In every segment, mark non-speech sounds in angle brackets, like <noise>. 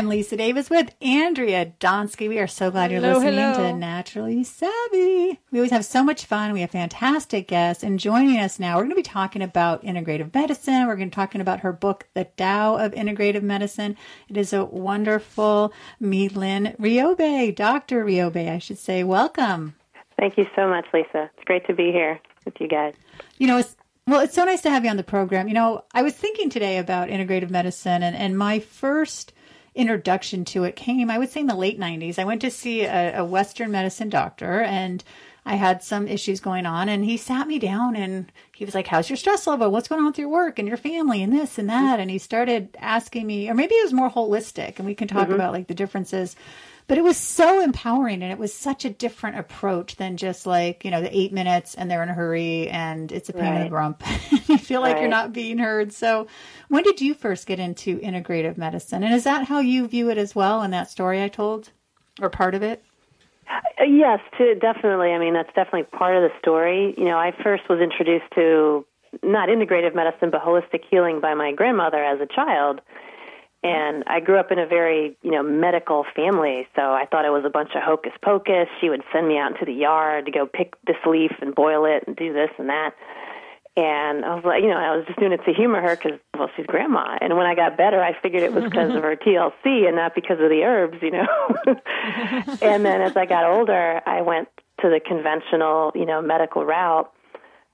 I'm Lisa Davis with Andrea Donsky. We are so glad you're listening hello. to Naturally Savvy. We always have so much fun. We have fantastic guests. And joining us now, we're going to be talking about integrative medicine. We're going to be talking about her book, The Tao of Integrative Medicine. It is a wonderful Mylene Riobe, Dr. Riobe, I should say. Welcome. Thank you so much, Lisa. It's great to be here with you guys. You know, it's well, it's so nice to have you on the program. You know, I was thinking today about integrative medicine, and, and my first introduction to it came, I would say, in the late 90s. I went to see a, a Western medicine doctor, and I had some issues going on, and he sat me down and he was like, How's your stress level? What's going on with your work and your family and this and that? And he started asking me, or maybe it was more holistic, and we can talk mm-hmm. about like the differences. But it was so empowering and it was such a different approach than just like you know the eight minutes and they're in a hurry and it's a pain in the Right. rump. <laughs> You feel like you're not being heard. So when did you first get into integrative medicine? And is that how you view it as well in that story i told or part of it Uh, yes, to, definitely. I mean, that's definitely part of the story. You know, I first was introduced to not integrative medicine, but holistic healing by my grandmother as a child. And I grew up in a very, you know, medical family, so I thought it was a bunch of hocus pocus. She would send me out into the yard to go pick this leaf and boil it and do this and that. And I was like, you know, I was just doing it to humor her because, well, she's grandma. And when I got better, I figured it was because of her <laughs> TLC and not because of the herbs, you know. <laughs> and then as I got older, I went to the conventional, you know, medical route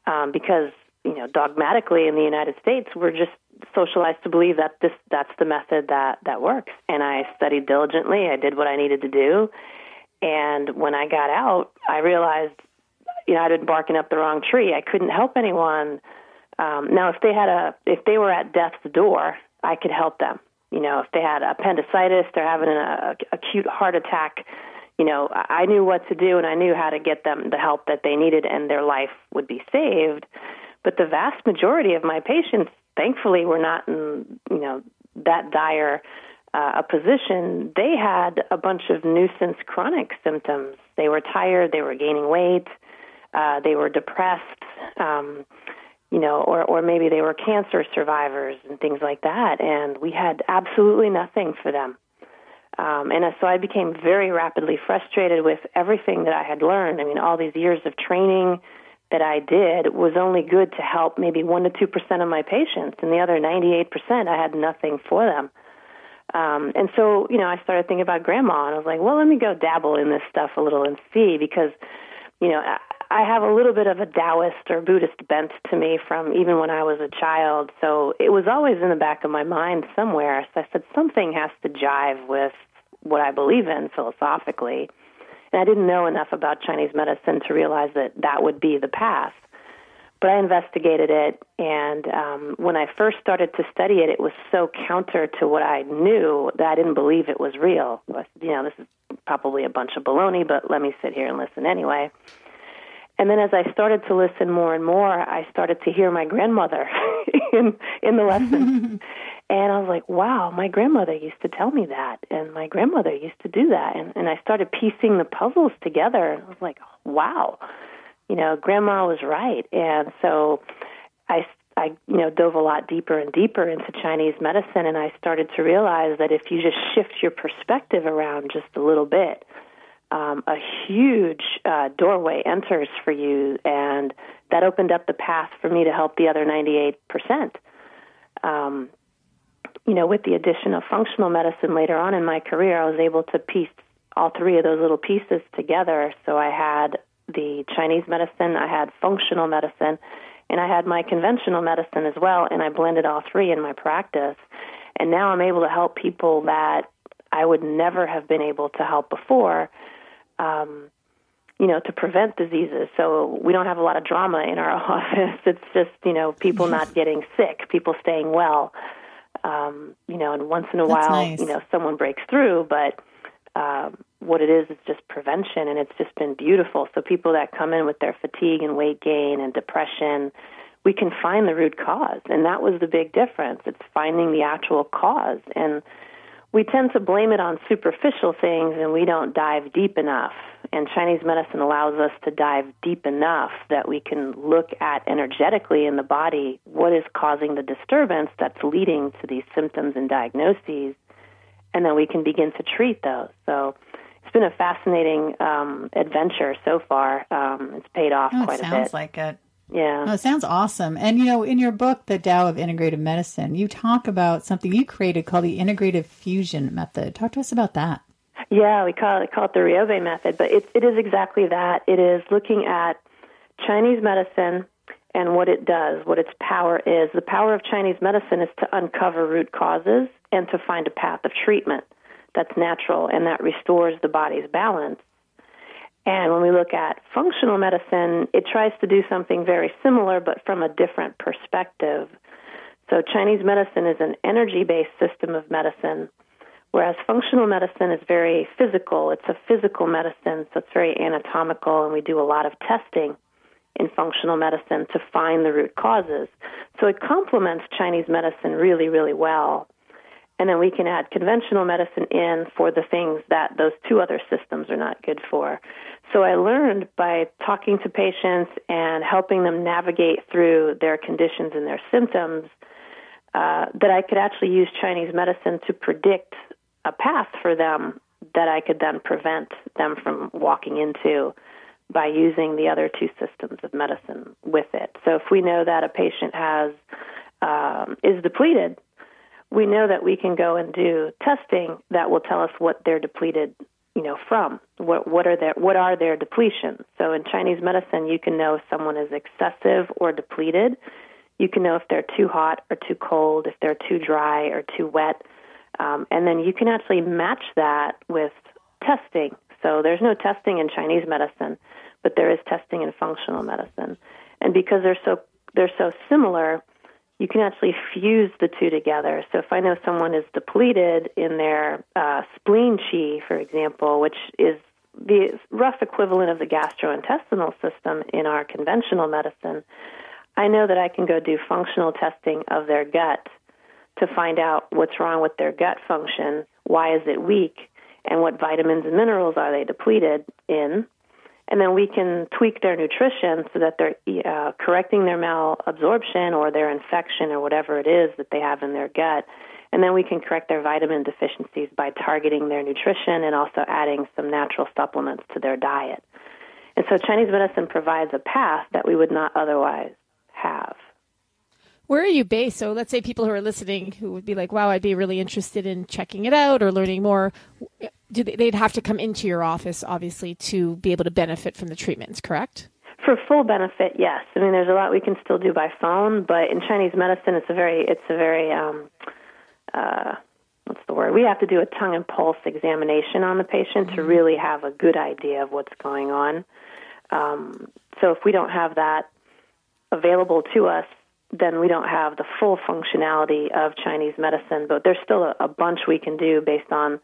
um, because, you know, dogmatically in the United States, we're just socialized to believe that this that's the method that that works. And I studied diligently. I did what I needed to do. And when I got out, I realized, you know, I'd been barking up the wrong tree. I couldn't help anyone. Um, now, if they had a, if they were at death's door, I could help them. You know, if they had appendicitis, they're having an uh, acute heart attack. You know, I I knew what to do, and I knew how to get them the help that they needed, and their life would be saved. But the vast majority of my patients, thankfully, were not in, you know, that dire uh, a position. They had a bunch of nuisance chronic symptoms. They were tired. They were gaining weight. Uh, they were depressed. Um, you know, or or maybe they were cancer survivors and things like that, and we had absolutely nothing for them. Um, and so I became very rapidly frustrated with everything that I had learned. I mean, all these years of training that I did was only good to help maybe one to two percent of my patients, and the other ninety-eight percent I had nothing for them. Um, and so, you know, I started thinking about grandma, and I was like, well, let me go dabble in this stuff a little and see because, you know, I, have a little bit of a Taoist or Buddhist bent to me from even when I was a child. So it was always in the back of my mind somewhere. So I said, something has to jive with what I believe in philosophically. And I didn't know enough about Chinese medicine to realize that that would be the path. But I investigated it, and um, when I first started to study it, it was so counter to what I knew that I didn't believe it was real. You know, this is probably a bunch of baloney, but let me sit here and listen anyway. And then as I started to listen more and more, I started to hear my grandmother <laughs> in in the lesson. <laughs> and I was like, wow, my grandmother used to tell me that and my grandmother used to do that and and I started piecing the puzzles together and I was like, wow. You know, grandma was right. And so I I you know dove a lot deeper and deeper into Chinese medicine and I started to realize that if you just shift your perspective around just a little bit, um, a huge uh, doorway enters for you, and that opened up the path for me to help the other 98%. Um, you know, with the addition of functional medicine later on in my career, I was able to piece all three of those little pieces together. So I had the Chinese medicine, I had functional medicine, and I had my conventional medicine as well, and I blended all three in my practice. And now I'm able to help people that I would never have been able to help before um, you know, to prevent diseases. So we don't have a lot of drama in our <laughs> office. It's just, you know, people not getting sick, people staying well. Um, you know, and once in a That's while, nice. you know, someone breaks through, but um, what it is is just prevention, and it's just been beautiful. So people that come in with their fatigue and weight gain and depression, we can find the root cause, and that was the big difference. It's finding the actual cause, and we tend to blame it on superficial things and we don't dive deep enough. And Chinese medicine allows us to dive deep enough that we can look at energetically in the body what is causing the disturbance that's leading to these symptoms and diagnoses, and then we can begin to treat those. So it's been a fascinating um, adventure so far. Um, it's paid off oh, quite a bit. Sounds like it. Yeah. Oh, it sounds awesome. And you know, in your book, The Tao of Integrative Medicine, you talk about something you created called the Integrative Fusion Method. Talk to us about that. Yeah, we call it, call it the Riobe method, but it, it is exactly that. It is looking at Chinese medicine and what it does, what its power is. The power of Chinese medicine is to uncover root causes and to find a path of treatment that's natural and that restores the body's balance. And when we look at functional medicine, it tries to do something very similar but from a different perspective. So Chinese medicine is an energy based system of medicine Whereas functional medicine is very physical. It's a physical medicine, so it's very anatomical, and we do a lot of testing in functional medicine to find the root causes. So it complements Chinese medicine really, really well. And then we can add conventional medicine in for the things that those two other systems are not good for. So I learned by talking to patients and helping them navigate through their conditions and their symptoms uh, that I could actually use Chinese medicine to predict a path for them that I could then prevent them from walking into by using the other two systems of medicine with it. So if we know that a patient has um, is depleted, we know that we can go and do testing that will tell us what they're depleted, you know, from. What what are their what are their depletions? So in Chinese medicine, you can know if someone is excessive or depleted. You can know if they're too hot or too cold, if they're too dry or too wet um, and then you can actually match that with testing. So there's no testing in Chinese medicine, but there is testing in functional medicine. And because they're so they're so similar, you can actually fuse the two together. So if I know someone is depleted in their uh, spleen qi, for example, which is the rough equivalent of the gastrointestinal system in our conventional medicine, I know that I can go do functional testing of their gut to find out what's wrong with their gut function, why is it weak, and what vitamins and minerals are they depleted in. And then we can tweak their nutrition so that they're uh, correcting their malabsorption or their infection or whatever it is that they have in their gut. And then we can correct their vitamin deficiencies by targeting their nutrition and also adding some natural supplements to their diet. And so Chinese medicine provides a path that we would not otherwise. Where are you based? So let's say people who are listening who would be like, wow, I'd be really interested in checking it out or learning more. Do they, they'd have to come into your office, obviously, to be able to benefit from the treatments, correct? For full benefit, yes. I mean, there's a lot we can still do by phone, but in Chinese medicine, it's a very, it's a very, um, uh, what's the word? We have to do a tongue and pulse examination on the patient mm-hmm. to really have a good idea of what's going on. Um, so if we don't have that available to us, then we don't have the full functionality of Chinese medicine, but there's still a, a bunch we can do based on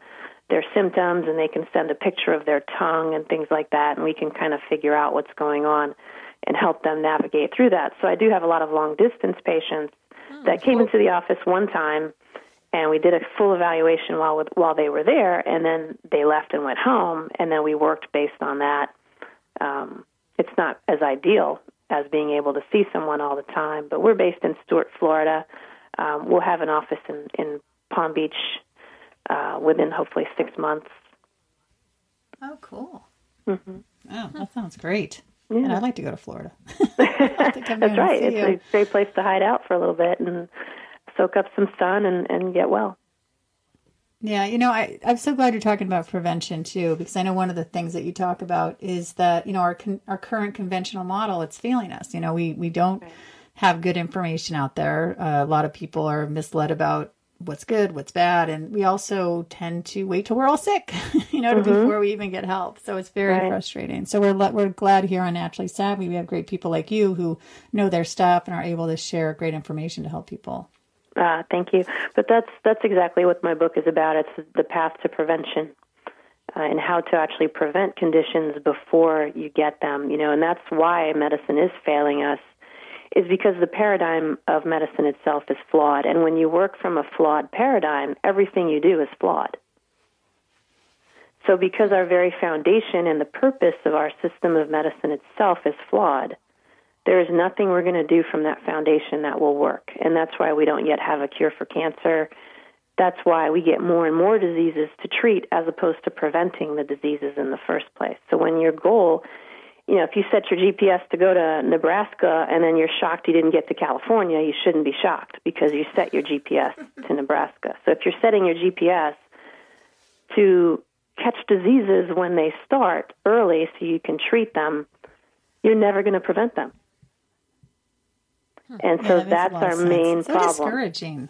their symptoms, and they can send a picture of their tongue and things like that, and we can kind of figure out what's going on and help them navigate through that. So I do have a lot of long distance patients oh, that came cool. into the office one time, and we did a full evaluation while while they were there, and then they left and went home, and then we worked based on that. Um, it's not as ideal as being able to see someone all the time. But we're based in Stuart, Florida. Um, we'll have an office in, in Palm Beach uh, within hopefully six months. Oh, cool. Mm-hmm. Oh, that sounds great. Yeah. And I'd like to go to Florida. <laughs> <laughs> That's right. It's you. a great place to hide out for a little bit and soak up some sun and, and get well. Yeah, you know, I, I'm so glad you're talking about prevention too, because I know one of the things that you talk about is that you know our con- our current conventional model it's failing us. You know, we we don't right. have good information out there. Uh, a lot of people are misled about what's good, what's bad, and we also tend to wait till we're all sick, <laughs> you know, mm-hmm. before we even get help. So it's very right. frustrating. So we're we're glad here on Naturally Savvy we have great people like you who know their stuff and are able to share great information to help people. Ah, thank you. But that's that's exactly what my book is about. It's the path to prevention. Uh, and how to actually prevent conditions before you get them, you know, and that's why medicine is failing us, is because the paradigm of medicine itself is flawed. And when you work from a flawed paradigm, everything you do is flawed. So, because our very foundation and the purpose of our system of medicine itself is flawed, there is nothing we're going to do from that foundation that will work. And that's why we don't yet have a cure for cancer. That's why we get more and more diseases to treat as opposed to preventing the diseases in the first place. So, when your goal you know, if you set your GPS to go to Nebraska and then you're shocked you didn't get to California, you shouldn't be shocked because you set your GPS to <laughs> Nebraska. So if you're setting your GPS to catch diseases when they start early so you can treat them, you're never going to prevent them. And so yeah, that that's our main so problem. discouraging.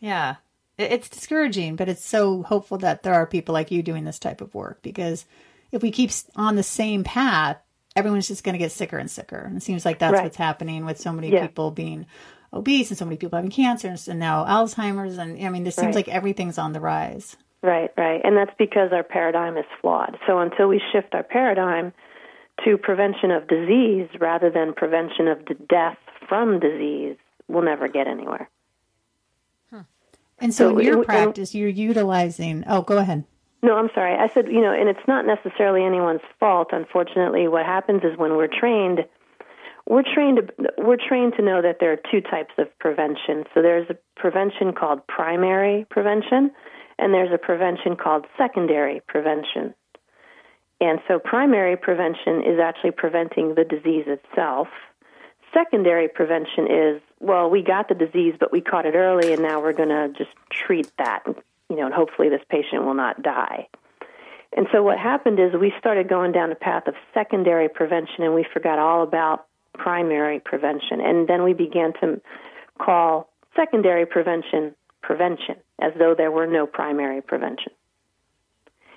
Yeah. It's discouraging, but it's so hopeful that there are people like you doing this type of work because if we keep on the same path, everyone's just going to get sicker and sicker. And it seems like that's right. what's happening with so many yeah. people being obese and so many people having cancer and now Alzheimer's. And I mean, it seems right. like everything's on the rise. Right, right. And that's because our paradigm is flawed. So until we shift our paradigm to prevention of disease rather than prevention of death from disease, we'll never get anywhere. Huh. And so, so in your practice, you're utilizing. Oh, go ahead. No, I'm sorry. I said, you know, and it's not necessarily anyone's fault. Unfortunately, what happens is when we're trained, we're trained we're trained to know that there are two types of prevention. So there's a prevention called primary prevention, and there's a prevention called secondary prevention. And so primary prevention is actually preventing the disease itself. Secondary prevention is, well, we got the disease, but we caught it early, and now we're going to just treat that you know, and hopefully this patient will not die. And so what happened is we started going down the path of secondary prevention and we forgot all about primary prevention. And then we began to call secondary prevention prevention as though there were no primary prevention.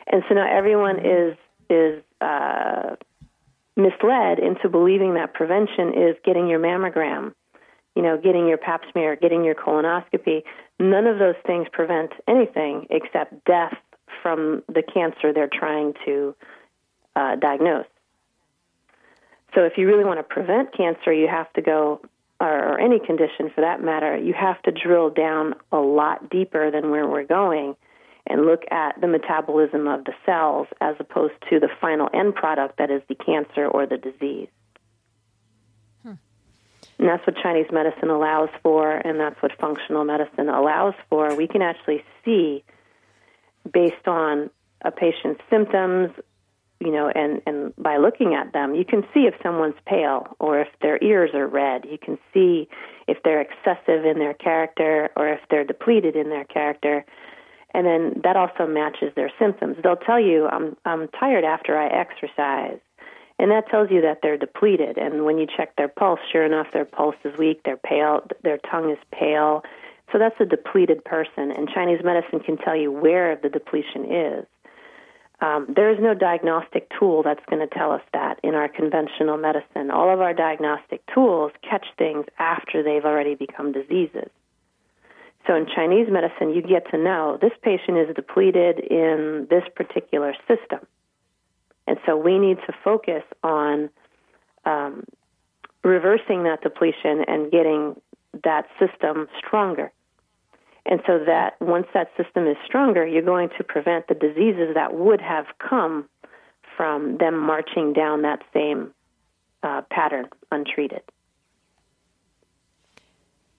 And so now everyone is is uh, misled into believing that prevention is getting your mammogram, you know, getting your pap smear, getting your colonoscopy. None of those things prevent anything except death from the cancer they're trying to uh, diagnose. So, if you really want to prevent cancer, you have to go, or, or any condition for that matter, you have to drill down a lot deeper than where we're going and look at the metabolism of the cells as opposed to the final end product that is the cancer or the disease. Hmm. And that's what Chinese medicine allows for, and that's what functional medicine allows for. We can actually see, based on a patient's symptoms, you know, and, and by looking at them, you can see if someone's pale or if their ears are red. You can see if they're excessive in their character or if they're depleted in their character. And then that also matches their symptoms. They'll tell you, I'm, I'm tired after I exercise and that tells you that they're depleted. And when you check their pulse, sure enough, their pulse is weak. They're pale. Their tongue is pale. So that's a depleted person. And Chinese medicine can tell you where the depletion is. Um, there is no diagnostic tool that's going to tell us that in our conventional medicine. All of our diagnostic tools catch things after they've already become diseases. So in Chinese medicine, you get to know this patient is depleted in this particular system. And so we need to focus on um, reversing that depletion and getting that system stronger. And so that once that system is stronger, you're going to prevent the diseases that would have come from them marching down that same uh, pattern untreated.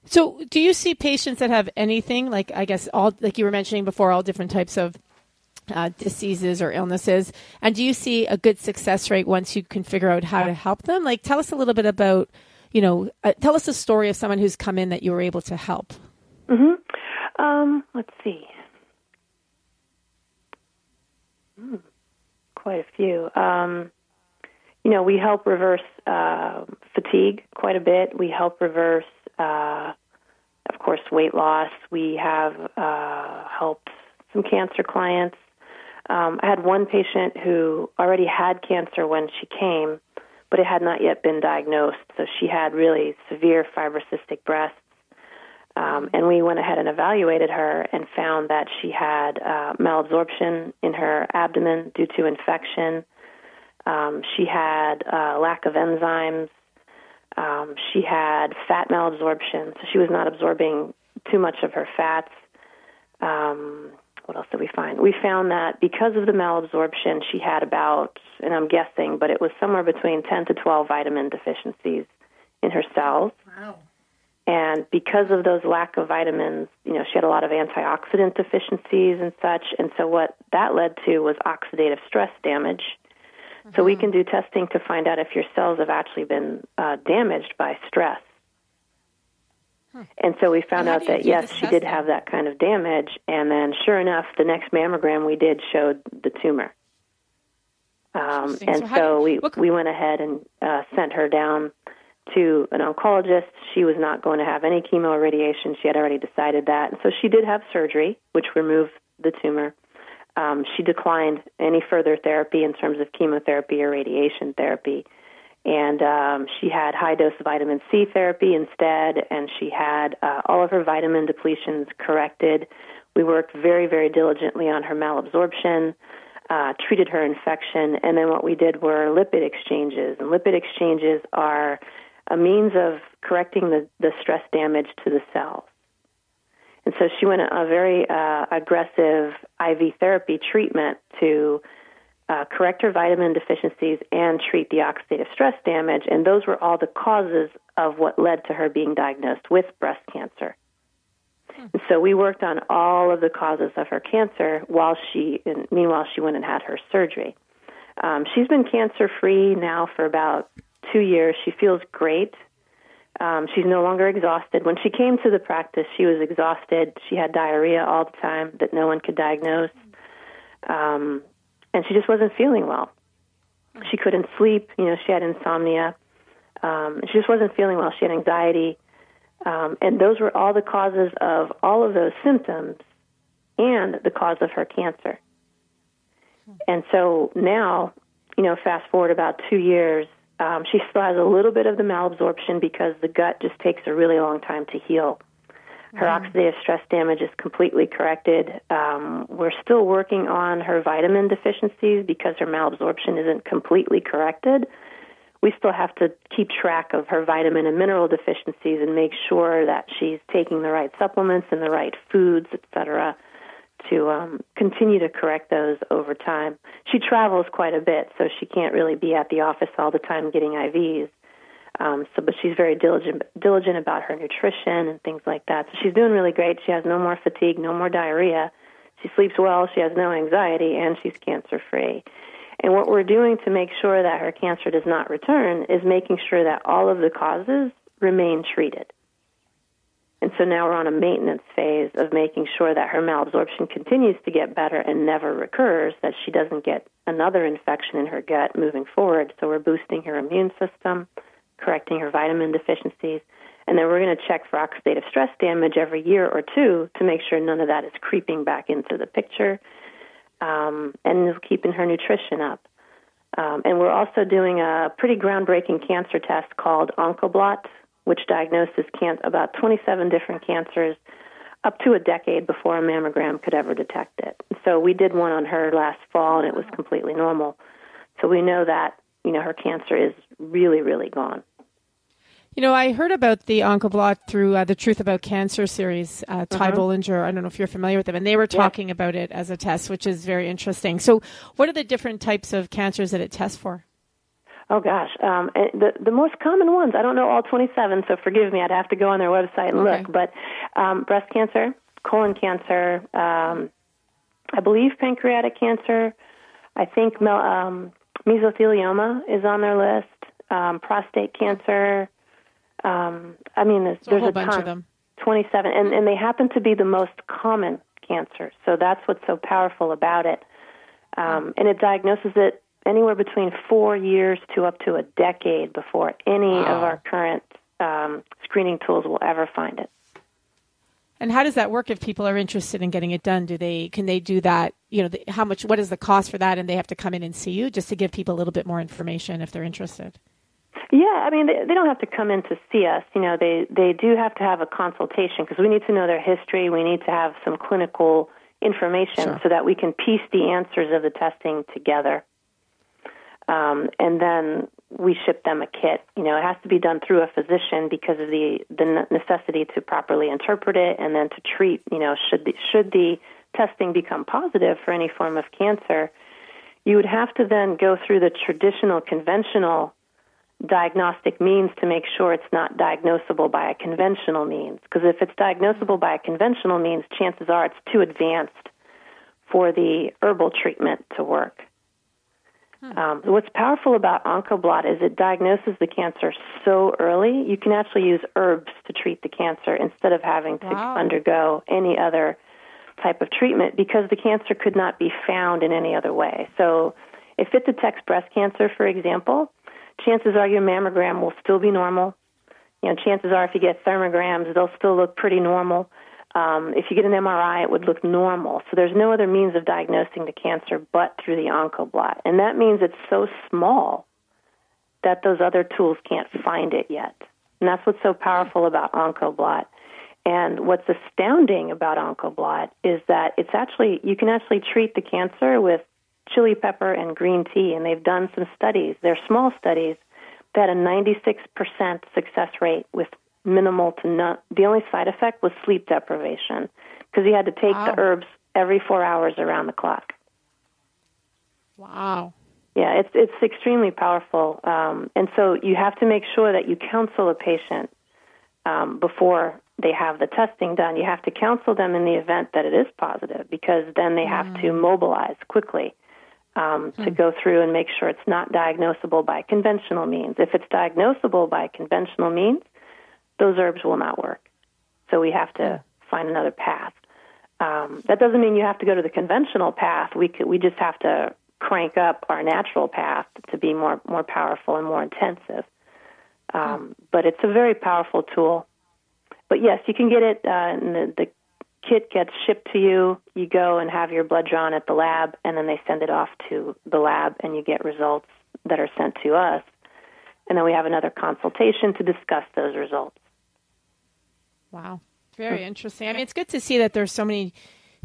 So, do you see patients that have anything like I guess all like you were mentioning before, all different types of uh, diseases or illnesses? And do you see a good success rate once you can figure out how to help them? Like, tell us a little bit about, you know, uh, tell us a story of someone who's come in that you were able to help. Mm-hmm. Um, let's see. Hmm. Quite a few. Um, you know, we help reverse uh, fatigue quite a bit. We help reverse, uh, course, weight loss. We have uh, helped some cancer clients um, I had one patient who already had cancer when she came, but it had not yet been diagnosed. So she had really severe fibrocystic breasts. Um, and we went ahead and evaluated her and found that she had uh, malabsorption in her abdomen due to infection. Um, she had uh, lack of enzymes. Um, she had fat malabsorption, so she was not absorbing too much of her fats. Um, what else did we find? We found that because of the malabsorption, she had about, and I'm guessing, but it was somewhere between 10 to 12 vitamin deficiencies in her cells. Wow. And because of those lack of vitamins, you know, she had a lot of antioxidant deficiencies and such. And so what that led to was oxidative stress damage. Mm-hmm. So we can do testing to find out if your cells have actually been uh, damaged by stress. And so we found out that yes, she did have that kind of damage. And then, sure enough, the next mammogram we did showed the tumor. Um, and so, so we we went ahead and uh, sent her down to an oncologist. She was not going to have any chemo or radiation. She had already decided that. And so she did have surgery, which removed the tumor. Um, she declined any further therapy in terms of chemotherapy or radiation therapy and um, she had high dose vitamin C therapy instead, and she had uh, all of her vitamin depletions corrected. We worked very, very diligently on her malabsorption, uh, treated her infection, and then what we did were lipid exchanges. And lipid exchanges are a means of correcting the, the stress damage to the cells. And so she went a, a very uh, aggressive IV therapy treatment to uh, correct her vitamin deficiencies and treat the oxidative stress damage. And those were all the causes of what led to her being diagnosed with breast cancer. Hmm. So we worked on all of the causes of her cancer while she, and meanwhile, she went and had her surgery. Um, she's been cancer free now for about two years. She feels great. Um, she's no longer exhausted. When she came to the practice, she was exhausted. She had diarrhea all the time that no one could diagnose. Um, and she just wasn't feeling well. She couldn't sleep. You know, she had insomnia. Um, she just wasn't feeling well. She had anxiety, um, and those were all the causes of all of those symptoms, and the cause of her cancer. And so now, you know, fast forward about two years, um, she still has a little bit of the malabsorption because the gut just takes a really long time to heal. Her mm-hmm. oxidative stress damage is completely corrected. Um, we're still working on her vitamin deficiencies because her malabsorption isn't completely corrected. We still have to keep track of her vitamin and mineral deficiencies and make sure that she's taking the right supplements and the right foods, etc., to um, continue to correct those over time. She travels quite a bit, so she can't really be at the office all the time getting IVs. Um, so, but she's very diligent diligent about her nutrition and things like that. So she's doing really great. She has no more fatigue, no more diarrhea. She sleeps well. She has no anxiety, and she's cancer free. And what we're doing to make sure that her cancer does not return is making sure that all of the causes remain treated. And so now we're on a maintenance phase of making sure that her malabsorption continues to get better and never recurs, that she doesn't get another infection in her gut moving forward. So we're boosting her immune system correcting her vitamin deficiencies. And then we're going to check for oxidative stress damage every year or two to make sure none of that is creeping back into the picture um, and keeping her nutrition up. Um, and we're also doing a pretty groundbreaking cancer test called Oncoblot, which diagnoses can- about 27 different cancers up to a decade before a mammogram could ever detect it. So we did one on her last fall, and it was completely normal. So we know that you know her cancer is really, really gone. You know, I heard about the Oncoblot through uh, the Truth About Cancer series. Uh, Ty uh-huh. Bollinger, I don't know if you're familiar with them, and they were talking yeah. about it as a test, which is very interesting. So, what are the different types of cancers that it tests for? Oh gosh, um, the the most common ones. I don't know all 27, so forgive me. I'd have to go on their website and okay. look. But um, breast cancer, colon cancer, um, I believe pancreatic cancer. I think mel- um, mesothelioma is on their list um, prostate cancer. Um, I mean, there's, there's a, a bunch ton, of them. 27, and, and they happen to be the most common cancer. So that's what's so powerful about it. Um, and it diagnoses it anywhere between four years to up to a decade before any wow. of our current um, screening tools will ever find it. And how does that work if people are interested in getting it done? Do they can they do that? You know, the, how much? What is the cost for that? And they have to come in and see you just to give people a little bit more information if they're interested. Yeah, I mean, they, they don't have to come in to see us. You know, they they do have to have a consultation because we need to know their history. We need to have some clinical information sure. so that we can piece the answers of the testing together. Um, and then we ship them a kit. You know, it has to be done through a physician because of the the necessity to properly interpret it and then to treat. You know, should the, should the testing become positive for any form of cancer, you would have to then go through the traditional, conventional diagnostic means to make sure it's not diagnosable by a conventional means. Because if it's diagnosable by a conventional means, chances are it's too advanced for the herbal treatment to work. Hmm. Um, what's powerful about Oncoblot is it diagnoses the cancer so early. You can actually use herbs to treat the cancer instead of having to wow. undergo any other type of treatment because the cancer could not be found in any other way. So, if it detects breast cancer, for example, chances are your mammogram will still be normal. You know, chances are if you get thermograms, they'll still look pretty normal. Um, if you get an MRI, it would look normal. So there's no other means of diagnosing the cancer but through the oncoblot. And that means it's so small that those other tools can't find it yet. And that's what's so powerful about oncoblot. And what's astounding about oncoblot is that it's actually you can actually treat the cancer with chili pepper and green tea and they've done some studies. They're small studies that a 96% success rate with minimal to none. The only side effect was sleep deprivation because he had to take wow. the herbs every four hours around the clock. Wow. Yeah, it's it's extremely powerful, um, and so you have to make sure that you counsel a patient um, before they have the testing done. You have to counsel them in the event that it is positive, because then they have to mm. mobilize quickly um, to mm. go through and make sure it's not diagnosable by conventional means. If it's diagnosable by conventional means, those herbs will not work. So we have to find another path. Um, that doesn't mean you have to go to the conventional path. We could, we just have to crank up our natural path to be more more powerful and more intensive. Um, but it's a very powerful tool. But yes, you can get it. Uh, and the, the kit gets shipped to you. You go and have your blood drawn at the lab, and then they send it off to the lab, and you get results that are sent to us. And then we have another consultation to discuss those results. Wow. Very interesting. I mean, it's good to see that there's so many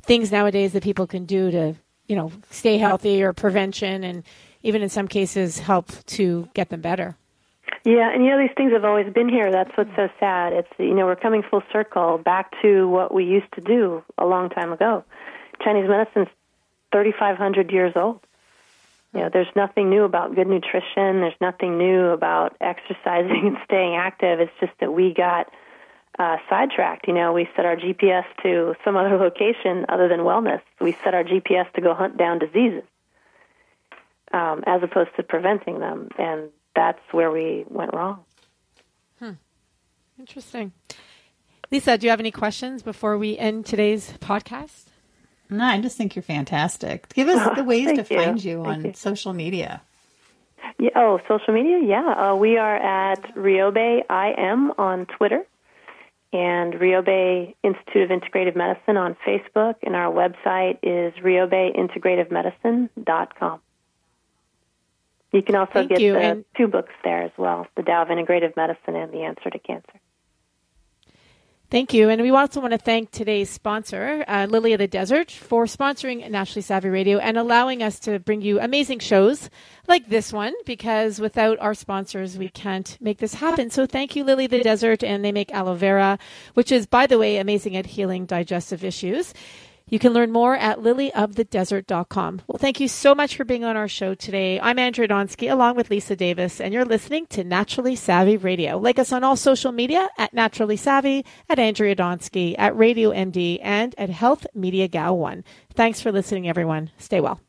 things nowadays that people can do to, you know, stay healthy or prevention and even in some cases help to get them better. Yeah, and you know these things have always been here. That's what's so sad. It's you know we're coming full circle back to what we used to do a long time ago. Chinese medicine's 3500 years old. You know, there's nothing new about good nutrition. There's nothing new about exercising <laughs> and staying active. It's just that we got uh, sidetracked. You know, we set our GPS to some other <laughs> location other than wellness. We set our GPS to go hunt down diseases um, as opposed to preventing them, and that's where we went wrong. Hmm. Interesting. Lisa, do you have any questions before we end today's podcast? No, I just think you're fantastic. Give us oh, <laughs> the ways to you. find you on you. social media. Yeah, oh, social media? Yeah. Uh, we are at Riobe IM on Twitter and Riobe Institute of Integrative Medicine on Facebook, and our website is riobeintegrativemedicine.com. You can also Thank get you. the and two books there as well, The Tao of Integrative Medicine and The Answer to Cancer. Thank you. And we also want to thank today's sponsor, uh, Lily of the Desert, for sponsoring Naturally Savvy Radio and allowing us to bring you amazing shows like this one, because without our sponsors, we can't make this happen. So thank you, Lily of the Desert. And they make aloe vera, which is, by the way, amazing at healing digestive issues. You can learn more at lilyofthedesert.com. Well, thank you so much for being on our show today. I'm Andrea Donsky along with Lisa Davis, and you're listening to Naturally Savvy Radio. Like us on all social media at Naturally Savvy, at Andrea Donsky, at Radio MD, and at Health Media Gal 1. Thanks for listening, everyone. Stay well.